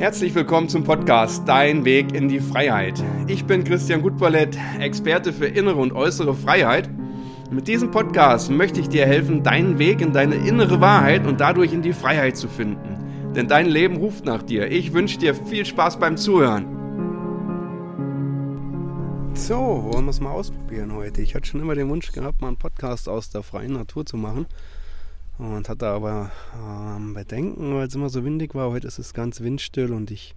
Herzlich willkommen zum Podcast Dein Weg in die Freiheit. Ich bin Christian Gutballett, Experte für innere und äußere Freiheit. Mit diesem Podcast möchte ich dir helfen, deinen Weg in deine innere Wahrheit und dadurch in die Freiheit zu finden. Denn dein Leben ruft nach dir. Ich wünsche dir viel Spaß beim Zuhören. So, wollen wir es mal ausprobieren heute. Ich hatte schon immer den Wunsch gehabt, mal einen Podcast aus der freien Natur zu machen und hatte aber ähm, Bedenken, weil es immer so windig war. Heute ist es ganz windstill und ich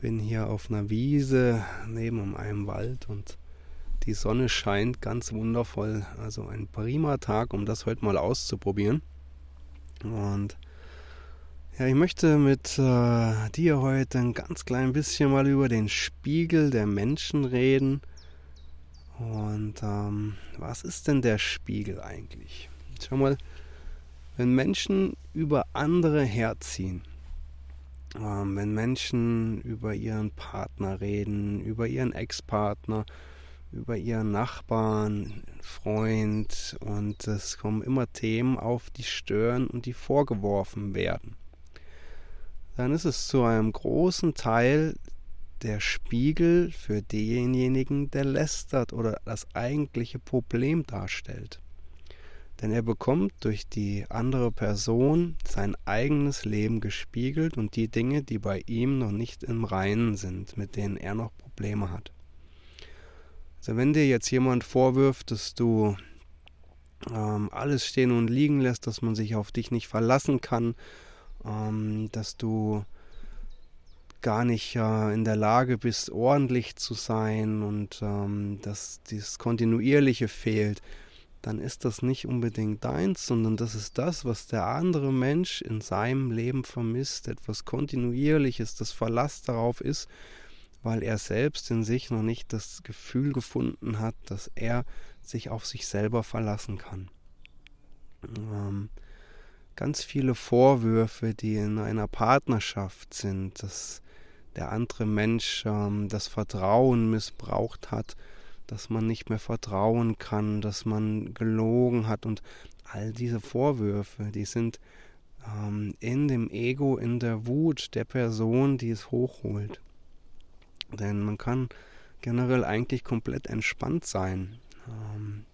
bin hier auf einer Wiese neben einem Wald und die Sonne scheint ganz wundervoll. Also ein prima Tag, um das heute mal auszuprobieren. Und ja, ich möchte mit äh, dir heute ein ganz klein bisschen mal über den Spiegel der Menschen reden. Und ähm, was ist denn der Spiegel eigentlich? Schau mal, wenn Menschen über andere herziehen, ähm, wenn Menschen über ihren Partner reden, über ihren Ex-Partner, über ihren Nachbarn, Freund und es kommen immer Themen auf, die stören und die vorgeworfen werden, dann ist es zu einem großen Teil der Spiegel für denjenigen, der lästert oder das eigentliche Problem darstellt. Denn er bekommt durch die andere Person sein eigenes Leben gespiegelt und die Dinge, die bei ihm noch nicht im Reinen sind, mit denen er noch Probleme hat. Also wenn dir jetzt jemand vorwirft, dass du ähm, alles stehen und liegen lässt, dass man sich auf dich nicht verlassen kann, ähm, dass du gar nicht äh, in der Lage bist, ordentlich zu sein und ähm, dass dieses Kontinuierliche fehlt, dann ist das nicht unbedingt deins, sondern das ist das, was der andere Mensch in seinem Leben vermisst, etwas Kontinuierliches, das Verlass darauf ist, weil er selbst in sich noch nicht das Gefühl gefunden hat, dass er sich auf sich selber verlassen kann. Ähm, ganz viele Vorwürfe, die in einer Partnerschaft sind, dass der andere Mensch ähm, das Vertrauen missbraucht hat, dass man nicht mehr vertrauen kann, dass man gelogen hat und all diese Vorwürfe, die sind ähm, in dem Ego, in der Wut der Person, die es hochholt. Denn man kann generell eigentlich komplett entspannt sein. Ähm,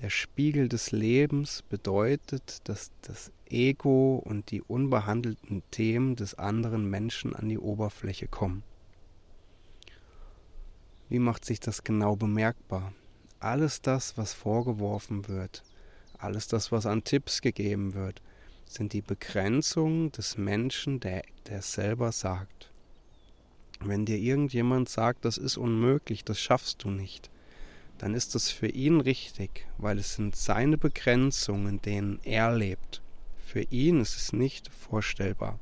der Spiegel des Lebens bedeutet, dass das Ego und die unbehandelten Themen des anderen Menschen an die Oberfläche kommen. Wie macht sich das genau bemerkbar? Alles das, was vorgeworfen wird, alles das, was an Tipps gegeben wird, sind die Begrenzungen des Menschen, der, der selber sagt. Wenn dir irgendjemand sagt, das ist unmöglich, das schaffst du nicht, dann ist das für ihn richtig, weil es sind seine Begrenzungen, denen er lebt. Für ihn ist es nicht vorstellbar.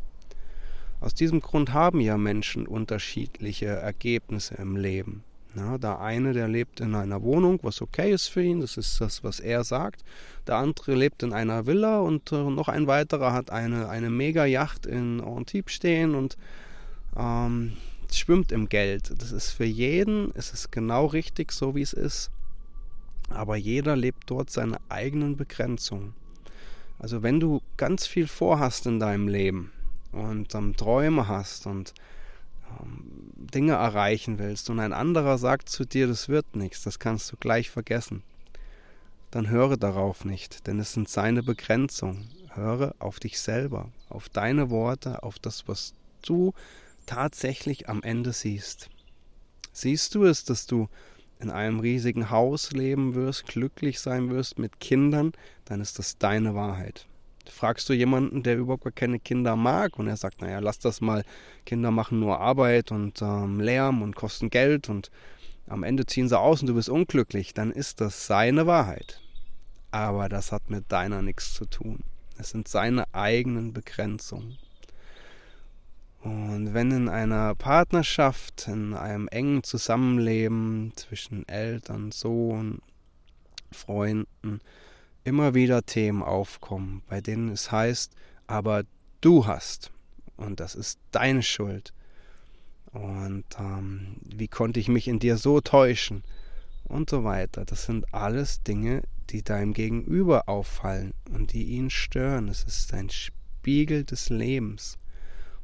Aus diesem Grund haben ja Menschen unterschiedliche Ergebnisse im Leben. Ja, der eine, der lebt in einer Wohnung, was okay ist für ihn, das ist das, was er sagt. Der andere lebt in einer Villa und äh, noch ein weiterer hat eine, eine Mega-Yacht in Antibes stehen und ähm, schwimmt im Geld. Das ist für jeden, es ist genau richtig, so wie es ist. Aber jeder lebt dort seine eigenen Begrenzungen. Also wenn du ganz viel vorhast in deinem Leben und ähm, Träume hast und Dinge erreichen willst und ein anderer sagt zu dir, das wird nichts, das kannst du gleich vergessen, dann höre darauf nicht, denn es sind seine Begrenzungen. Höre auf dich selber, auf deine Worte, auf das, was du tatsächlich am Ende siehst. Siehst du es, dass du in einem riesigen Haus leben wirst, glücklich sein wirst mit Kindern, dann ist das deine Wahrheit. Fragst du jemanden, der überhaupt keine Kinder mag und er sagt, naja, lass das mal, Kinder machen nur Arbeit und ähm, Lärm und kosten Geld und am Ende ziehen sie aus und du bist unglücklich, dann ist das seine Wahrheit. Aber das hat mit deiner nichts zu tun. Es sind seine eigenen Begrenzungen. Und wenn in einer Partnerschaft, in einem engen Zusammenleben zwischen Eltern, Sohn, Freunden, immer wieder Themen aufkommen, bei denen es heißt, aber du hast und das ist deine Schuld. Und ähm, wie konnte ich mich in dir so täuschen? Und so weiter. Das sind alles Dinge, die deinem Gegenüber auffallen und die ihn stören. Es ist ein Spiegel des Lebens.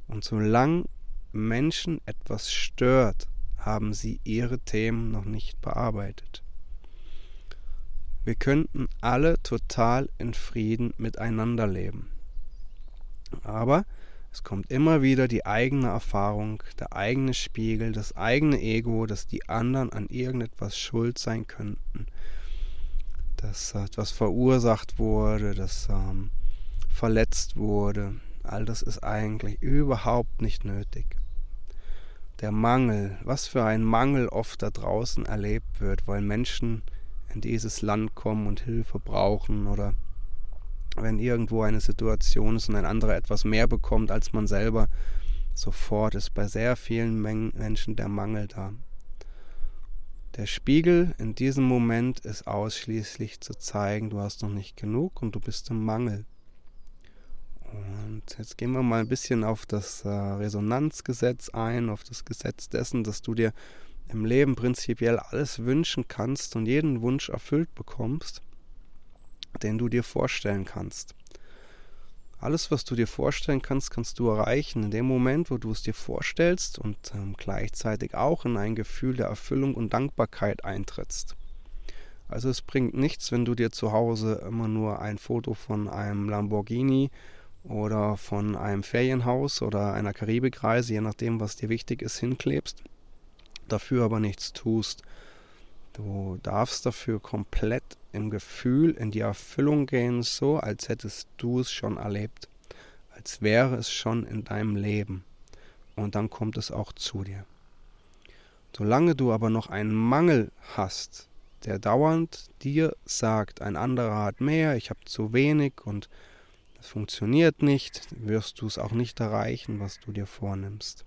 Und solange Menschen etwas stört, haben sie ihre Themen noch nicht bearbeitet. Wir könnten alle total in Frieden miteinander leben. Aber es kommt immer wieder die eigene Erfahrung, der eigene Spiegel, das eigene Ego, dass die anderen an irgendetwas schuld sein könnten. Dass etwas verursacht wurde, dass ähm, verletzt wurde. All das ist eigentlich überhaupt nicht nötig. Der Mangel, was für ein Mangel oft da draußen erlebt wird, weil Menschen in dieses Land kommen und Hilfe brauchen oder wenn irgendwo eine Situation ist und ein anderer etwas mehr bekommt als man selber, sofort ist bei sehr vielen Menschen der Mangel da. Der Spiegel in diesem Moment ist ausschließlich zu zeigen, du hast noch nicht genug und du bist im Mangel. Und jetzt gehen wir mal ein bisschen auf das äh, Resonanzgesetz ein, auf das Gesetz dessen, dass du dir im Leben prinzipiell alles wünschen kannst und jeden Wunsch erfüllt bekommst den du dir vorstellen kannst. Alles, was du dir vorstellen kannst, kannst du erreichen in dem Moment, wo du es dir vorstellst und ähm, gleichzeitig auch in ein Gefühl der Erfüllung und Dankbarkeit eintrittst. Also es bringt nichts, wenn du dir zu Hause immer nur ein Foto von einem Lamborghini oder von einem Ferienhaus oder einer Karibikreise, je nachdem, was dir wichtig ist, hinklebst, dafür aber nichts tust. Du darfst dafür komplett im Gefühl in die Erfüllung gehen, so als hättest du es schon erlebt, als wäre es schon in deinem Leben. Und dann kommt es auch zu dir. Solange du aber noch einen Mangel hast, der dauernd dir sagt, ein anderer hat mehr, ich habe zu wenig und es funktioniert nicht, wirst du es auch nicht erreichen, was du dir vornimmst.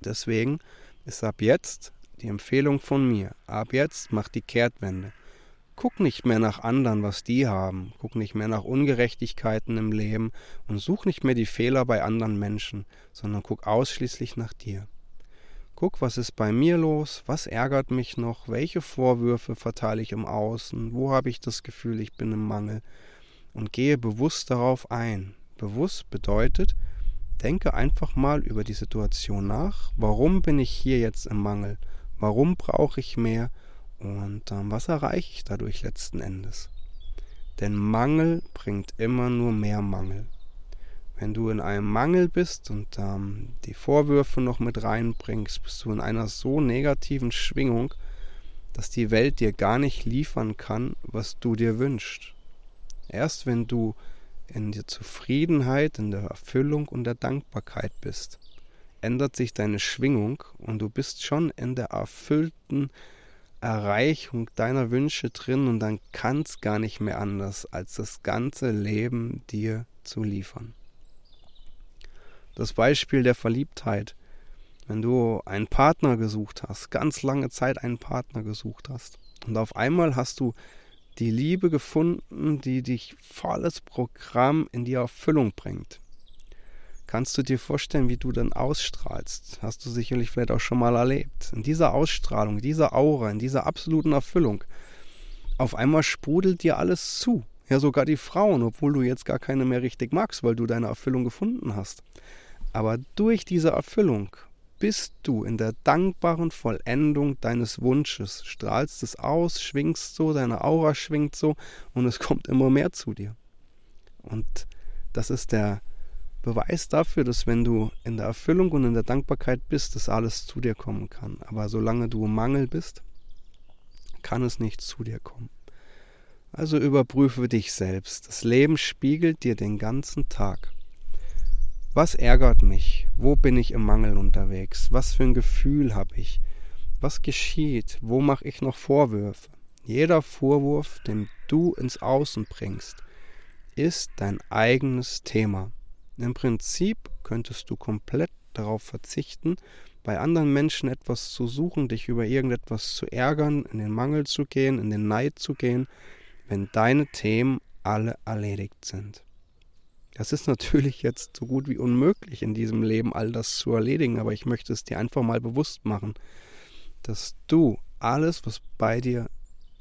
Deswegen ist ab jetzt die Empfehlung von mir, ab jetzt mach die Kehrtwende. Guck nicht mehr nach anderen, was die haben. Guck nicht mehr nach Ungerechtigkeiten im Leben und such nicht mehr die Fehler bei anderen Menschen, sondern guck ausschließlich nach dir. Guck, was ist bei mir los, was ärgert mich noch, welche Vorwürfe verteile ich im Außen, wo habe ich das Gefühl, ich bin im Mangel und gehe bewusst darauf ein. Bewusst bedeutet, denke einfach mal über die Situation nach, warum bin ich hier jetzt im Mangel, warum brauche ich mehr und ähm, was erreiche ich dadurch letzten Endes? Denn Mangel bringt immer nur mehr Mangel. Wenn du in einem Mangel bist und ähm, die Vorwürfe noch mit reinbringst, bist du in einer so negativen Schwingung, dass die Welt dir gar nicht liefern kann, was du dir wünschst. Erst wenn du in der Zufriedenheit, in der Erfüllung und der Dankbarkeit bist, ändert sich deine Schwingung und du bist schon in der erfüllten Erreichung deiner Wünsche drin und dann kann es gar nicht mehr anders, als das ganze Leben dir zu liefern. Das Beispiel der Verliebtheit. Wenn du einen Partner gesucht hast, ganz lange Zeit einen Partner gesucht hast und auf einmal hast du die Liebe gefunden, die dich volles Programm in die Erfüllung bringt. Kannst du dir vorstellen, wie du dann ausstrahlst? Hast du sicherlich vielleicht auch schon mal erlebt. In dieser Ausstrahlung, dieser Aura, in dieser absoluten Erfüllung. Auf einmal sprudelt dir alles zu. Ja, sogar die Frauen, obwohl du jetzt gar keine mehr richtig magst, weil du deine Erfüllung gefunden hast. Aber durch diese Erfüllung bist du in der dankbaren Vollendung deines Wunsches, strahlst es aus, schwingst so, deine Aura schwingt so und es kommt immer mehr zu dir. Und das ist der Beweis dafür, dass wenn du in der Erfüllung und in der Dankbarkeit bist, dass alles zu dir kommen kann. Aber solange du im Mangel bist, kann es nicht zu dir kommen. Also überprüfe dich selbst. Das Leben spiegelt dir den ganzen Tag. Was ärgert mich? Wo bin ich im Mangel unterwegs? Was für ein Gefühl habe ich? Was geschieht? Wo mache ich noch Vorwürfe? Jeder Vorwurf, den du ins Außen bringst, ist dein eigenes Thema. Im Prinzip könntest du komplett darauf verzichten, bei anderen Menschen etwas zu suchen, dich über irgendetwas zu ärgern, in den Mangel zu gehen, in den Neid zu gehen, wenn deine Themen alle erledigt sind. Das ist natürlich jetzt so gut wie unmöglich in diesem Leben all das zu erledigen, aber ich möchte es dir einfach mal bewusst machen, dass du alles, was bei dir,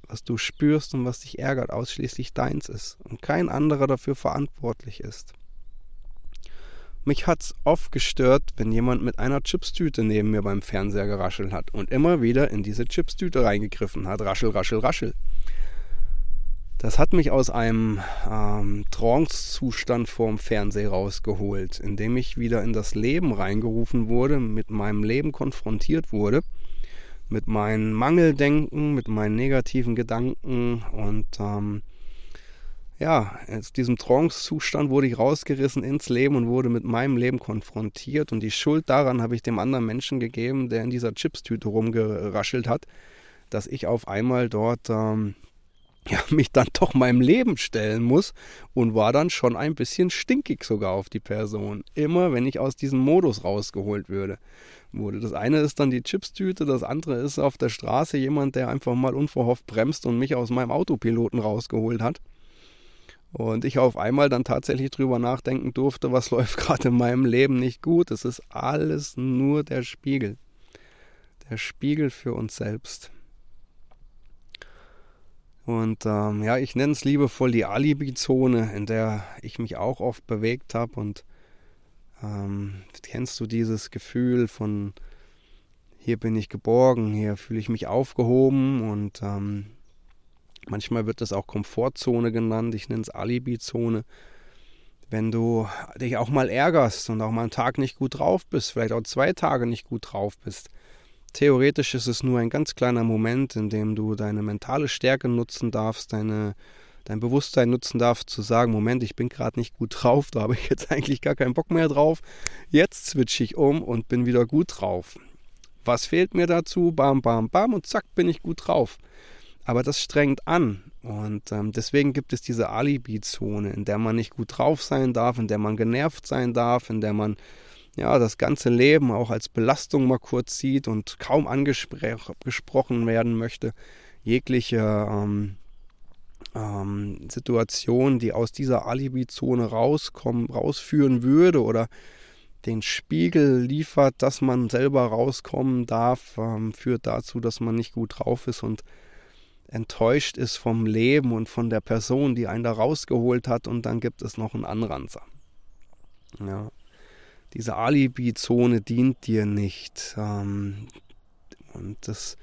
was du spürst und was dich ärgert, ausschließlich deins ist und kein anderer dafür verantwortlich ist. Mich hat's oft gestört, wenn jemand mit einer Chipstüte neben mir beim Fernseher geraschelt hat und immer wieder in diese Chipstüte reingegriffen hat. Raschel, raschel, raschel. Das hat mich aus einem ähm, Trance-Zustand vorm Fernseher rausgeholt, in dem ich wieder in das Leben reingerufen wurde, mit meinem Leben konfrontiert wurde, mit meinen Mangeldenken, mit meinen negativen Gedanken und ähm, ja, aus diesem Trance-Zustand wurde ich rausgerissen ins Leben und wurde mit meinem Leben konfrontiert. Und die Schuld daran habe ich dem anderen Menschen gegeben, der in dieser Chipstüte rumgeraschelt hat, dass ich auf einmal dort ähm, ja, mich dann doch meinem Leben stellen muss und war dann schon ein bisschen stinkig sogar auf die Person. Immer wenn ich aus diesem Modus rausgeholt würde, wurde. Das eine ist dann die Chipstüte, das andere ist auf der Straße jemand, der einfach mal unverhofft bremst und mich aus meinem Autopiloten rausgeholt hat. Und ich auf einmal dann tatsächlich drüber nachdenken durfte, was läuft gerade in meinem Leben nicht gut. Es ist alles nur der Spiegel. Der Spiegel für uns selbst. Und ähm, ja, ich nenne es liebevoll die Alibi-Zone, in der ich mich auch oft bewegt habe. Und ähm, kennst du dieses Gefühl von, hier bin ich geborgen, hier fühle ich mich aufgehoben und ähm, Manchmal wird das auch Komfortzone genannt, ich nenne es Alibi-Zone. Wenn du dich auch mal ärgerst und auch mal einen Tag nicht gut drauf bist, vielleicht auch zwei Tage nicht gut drauf bist. Theoretisch ist es nur ein ganz kleiner Moment, in dem du deine mentale Stärke nutzen darfst, deine, dein Bewusstsein nutzen darfst, zu sagen, Moment, ich bin gerade nicht gut drauf, da habe ich jetzt eigentlich gar keinen Bock mehr drauf. Jetzt switche ich um und bin wieder gut drauf. Was fehlt mir dazu? Bam, bam, bam und zack, bin ich gut drauf. Aber das strengt an. Und ähm, deswegen gibt es diese Alibi-Zone, in der man nicht gut drauf sein darf, in der man genervt sein darf, in der man ja das ganze Leben auch als Belastung mal kurz sieht und kaum angesprochen werden möchte. Jegliche ähm, ähm, Situation, die aus dieser Alibi-Zone rauskommen, rausführen würde oder den Spiegel liefert, dass man selber rauskommen darf, ähm, führt dazu, dass man nicht gut drauf ist und enttäuscht ist vom Leben und von der Person, die einen da rausgeholt hat und dann gibt es noch einen Anranzer. Ja. Diese Alibi-Zone dient dir nicht. Ähm, und das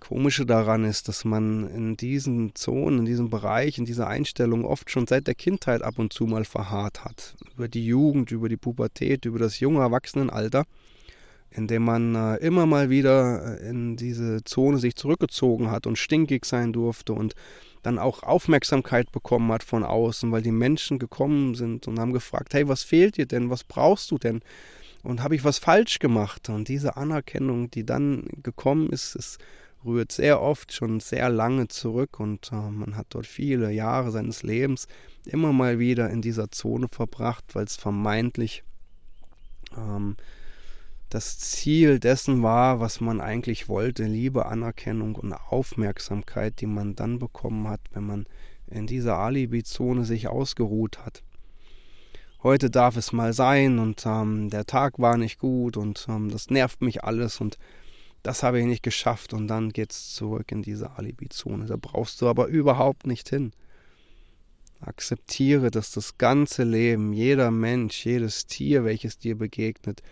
Komische daran ist, dass man in diesen Zonen, in diesem Bereich, in dieser Einstellung oft schon seit der Kindheit ab und zu mal verharrt hat. Über die Jugend, über die Pubertät, über das junge Erwachsenenalter indem man äh, immer mal wieder äh, in diese Zone sich zurückgezogen hat und stinkig sein durfte und dann auch Aufmerksamkeit bekommen hat von außen, weil die Menschen gekommen sind und haben gefragt, hey, was fehlt dir denn? Was brauchst du denn? Und habe ich was falsch gemacht? Und diese Anerkennung, die dann gekommen ist, es rührt sehr oft schon sehr lange zurück und äh, man hat dort viele Jahre seines Lebens immer mal wieder in dieser Zone verbracht, weil es vermeintlich ähm, das Ziel dessen war, was man eigentlich wollte, Liebe, Anerkennung und Aufmerksamkeit, die man dann bekommen hat, wenn man in dieser Alibi-Zone sich ausgeruht hat. Heute darf es mal sein und ähm, der Tag war nicht gut und ähm, das nervt mich alles und das habe ich nicht geschafft und dann geht's zurück in diese Alibi-Zone. Da brauchst du aber überhaupt nicht hin. Akzeptiere, dass das ganze Leben, jeder Mensch, jedes Tier, welches dir begegnet,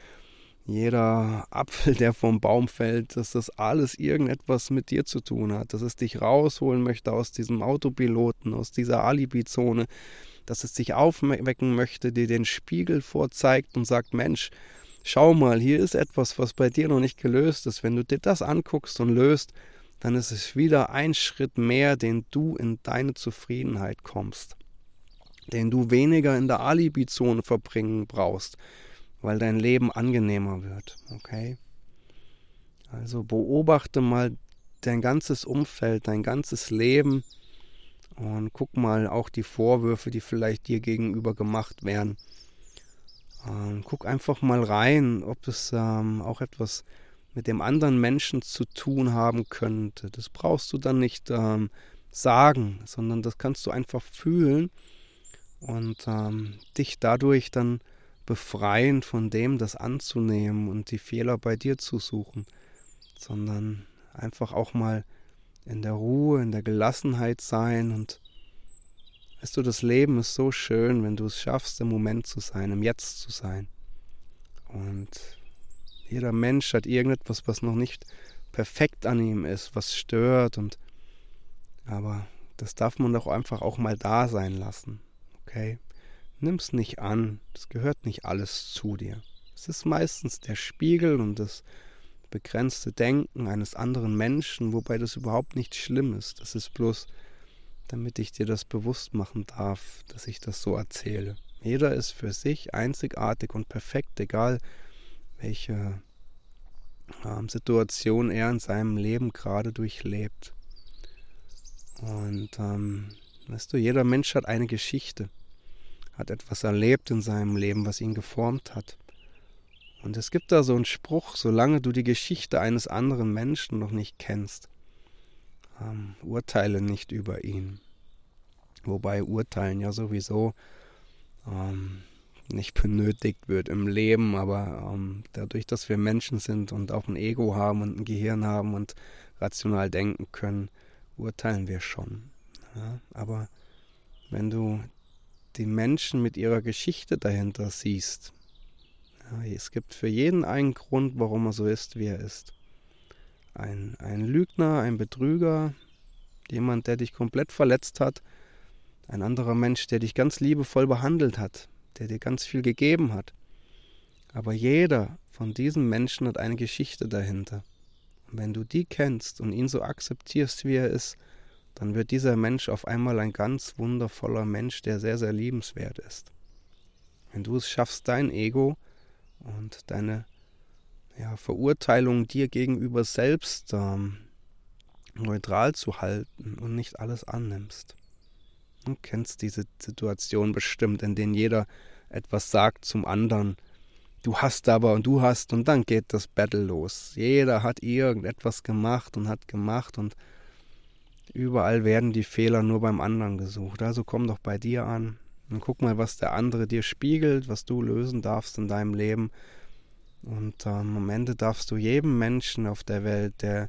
jeder Apfel, der vom Baum fällt, dass das alles irgendetwas mit dir zu tun hat, dass es dich rausholen möchte aus diesem Autopiloten, aus dieser Alibi-Zone, dass es dich aufwecken möchte, dir den Spiegel vorzeigt und sagt, Mensch, schau mal, hier ist etwas, was bei dir noch nicht gelöst ist. Wenn du dir das anguckst und löst, dann ist es wieder ein Schritt mehr, den du in deine Zufriedenheit kommst, den du weniger in der Alibi-Zone verbringen brauchst, weil dein Leben angenehmer wird. Okay? Also beobachte mal dein ganzes Umfeld, dein ganzes Leben und guck mal auch die Vorwürfe, die vielleicht dir gegenüber gemacht werden. Ähm, guck einfach mal rein, ob es ähm, auch etwas mit dem anderen Menschen zu tun haben könnte. Das brauchst du dann nicht ähm, sagen, sondern das kannst du einfach fühlen und ähm, dich dadurch dann befreien von dem, das anzunehmen und die Fehler bei dir zu suchen, sondern einfach auch mal in der Ruhe, in der Gelassenheit sein und Weißt du, das Leben ist so schön, wenn du es schaffst, im Moment zu sein, im Jetzt zu sein. Und jeder Mensch hat irgendetwas, was noch nicht perfekt an ihm ist, was stört und aber das darf man doch einfach auch mal da sein lassen. Okay? Nimm's nicht an, das gehört nicht alles zu dir. Es ist meistens der Spiegel und das begrenzte Denken eines anderen Menschen, wobei das überhaupt nicht schlimm ist. Das ist bloß, damit ich dir das bewusst machen darf, dass ich das so erzähle. Jeder ist für sich einzigartig und perfekt, egal welche ähm, Situation er in seinem Leben gerade durchlebt. Und ähm, weißt du, jeder Mensch hat eine Geschichte, hat etwas erlebt in seinem Leben, was ihn geformt hat. Und es gibt da so einen Spruch, solange du die Geschichte eines anderen Menschen noch nicht kennst, ähm, urteile nicht über ihn. Wobei urteilen ja sowieso ähm, nicht benötigt wird im Leben, aber ähm, dadurch, dass wir Menschen sind und auch ein Ego haben und ein Gehirn haben und rational denken können, urteilen wir schon. Ja? Aber wenn du die Menschen mit ihrer Geschichte dahinter siehst, ja, es gibt für jeden einen Grund, warum er so ist, wie er ist. Ein, ein Lügner, ein Betrüger, jemand, der dich komplett verletzt hat, ein anderer Mensch, der dich ganz liebevoll behandelt hat, der dir ganz viel gegeben hat. Aber jeder von diesen Menschen hat eine Geschichte dahinter. Und wenn du die kennst und ihn so akzeptierst, wie er ist, dann wird dieser Mensch auf einmal ein ganz wundervoller Mensch, der sehr, sehr liebenswert ist. Wenn du es schaffst, dein Ego und deine ja, Verurteilung dir gegenüber selbst ähm, neutral zu halten und nicht alles annimmst. Du kennst diese Situation bestimmt, in denen jeder etwas sagt zum anderen. Du hast aber und du hast und dann geht das Battle los. Jeder hat irgendetwas gemacht und hat gemacht und überall werden die Fehler nur beim anderen gesucht. Also komm doch bei dir an und guck mal, was der andere dir spiegelt, was du lösen darfst in deinem Leben. Und ähm, am Ende darfst du jedem Menschen auf der Welt, der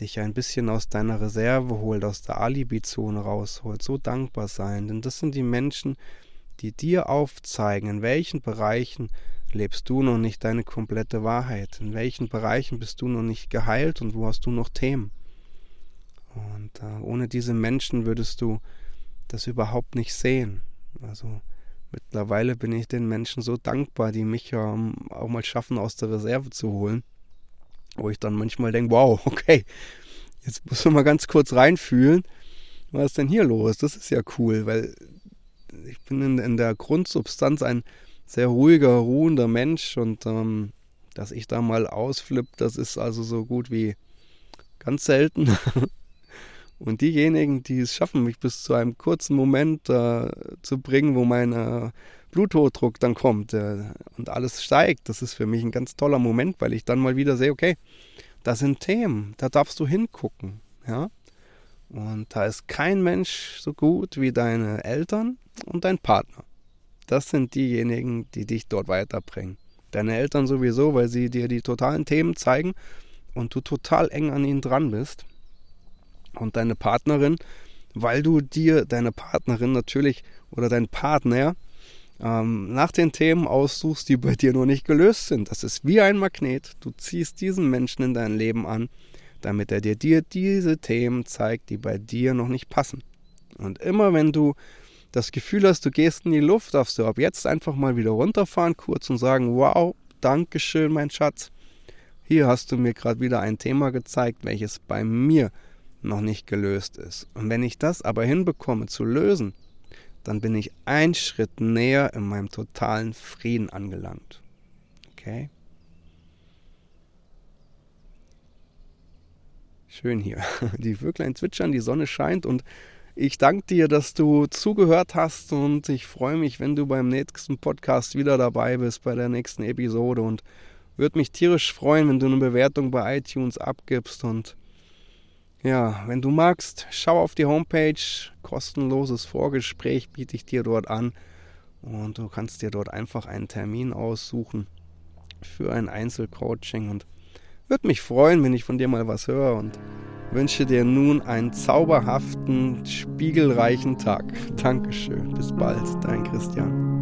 dich ein bisschen aus deiner Reserve holt, aus der Alibi-Zone rausholt, so dankbar sein. Denn das sind die Menschen, die dir aufzeigen, in welchen Bereichen lebst du noch nicht deine komplette Wahrheit, in welchen Bereichen bist du noch nicht geheilt und wo hast du noch Themen. Und äh, ohne diese Menschen würdest du das überhaupt nicht sehen. Also mittlerweile bin ich den Menschen so dankbar, die mich ähm, auch mal schaffen, aus der Reserve zu holen wo ich dann manchmal denke, wow, okay, jetzt muss man mal ganz kurz reinfühlen, was ist denn hier los? Das ist ja cool, weil ich bin in, in der Grundsubstanz ein sehr ruhiger, ruhender Mensch und ähm, dass ich da mal ausflippe, das ist also so gut wie ganz selten. Und diejenigen, die es schaffen, mich bis zu einem kurzen Moment äh, zu bringen, wo mein äh, Bluthochdruck dann kommt äh, und alles steigt, das ist für mich ein ganz toller Moment, weil ich dann mal wieder sehe, okay, da sind Themen, da darfst du hingucken, ja. Und da ist kein Mensch so gut wie deine Eltern und dein Partner. Das sind diejenigen, die dich dort weiterbringen. Deine Eltern sowieso, weil sie dir die totalen Themen zeigen und du total eng an ihnen dran bist. Und deine Partnerin, weil du dir deine Partnerin natürlich oder dein Partner ähm, nach den Themen aussuchst, die bei dir noch nicht gelöst sind. Das ist wie ein Magnet. Du ziehst diesen Menschen in dein Leben an, damit er dir, dir diese Themen zeigt, die bei dir noch nicht passen. Und immer wenn du das Gefühl hast, du gehst in die Luft, darfst du ab jetzt einfach mal wieder runterfahren kurz und sagen, wow, Dankeschön, mein Schatz. Hier hast du mir gerade wieder ein Thema gezeigt, welches bei mir noch nicht gelöst ist. Und wenn ich das aber hinbekomme zu lösen, dann bin ich einen Schritt näher in meinem totalen Frieden angelangt. Okay? Schön hier. Die Vöglein zwitschern, die Sonne scheint und ich danke dir, dass du zugehört hast und ich freue mich, wenn du beim nächsten Podcast wieder dabei bist, bei der nächsten Episode und würde mich tierisch freuen, wenn du eine Bewertung bei iTunes abgibst und ja, wenn du magst, schau auf die Homepage. Kostenloses Vorgespräch biete ich dir dort an. Und du kannst dir dort einfach einen Termin aussuchen für ein Einzelcoaching. Und Würde mich freuen, wenn ich von dir mal was höre und wünsche dir nun einen zauberhaften, spiegelreichen Tag. Dankeschön. Bis bald, dein Christian.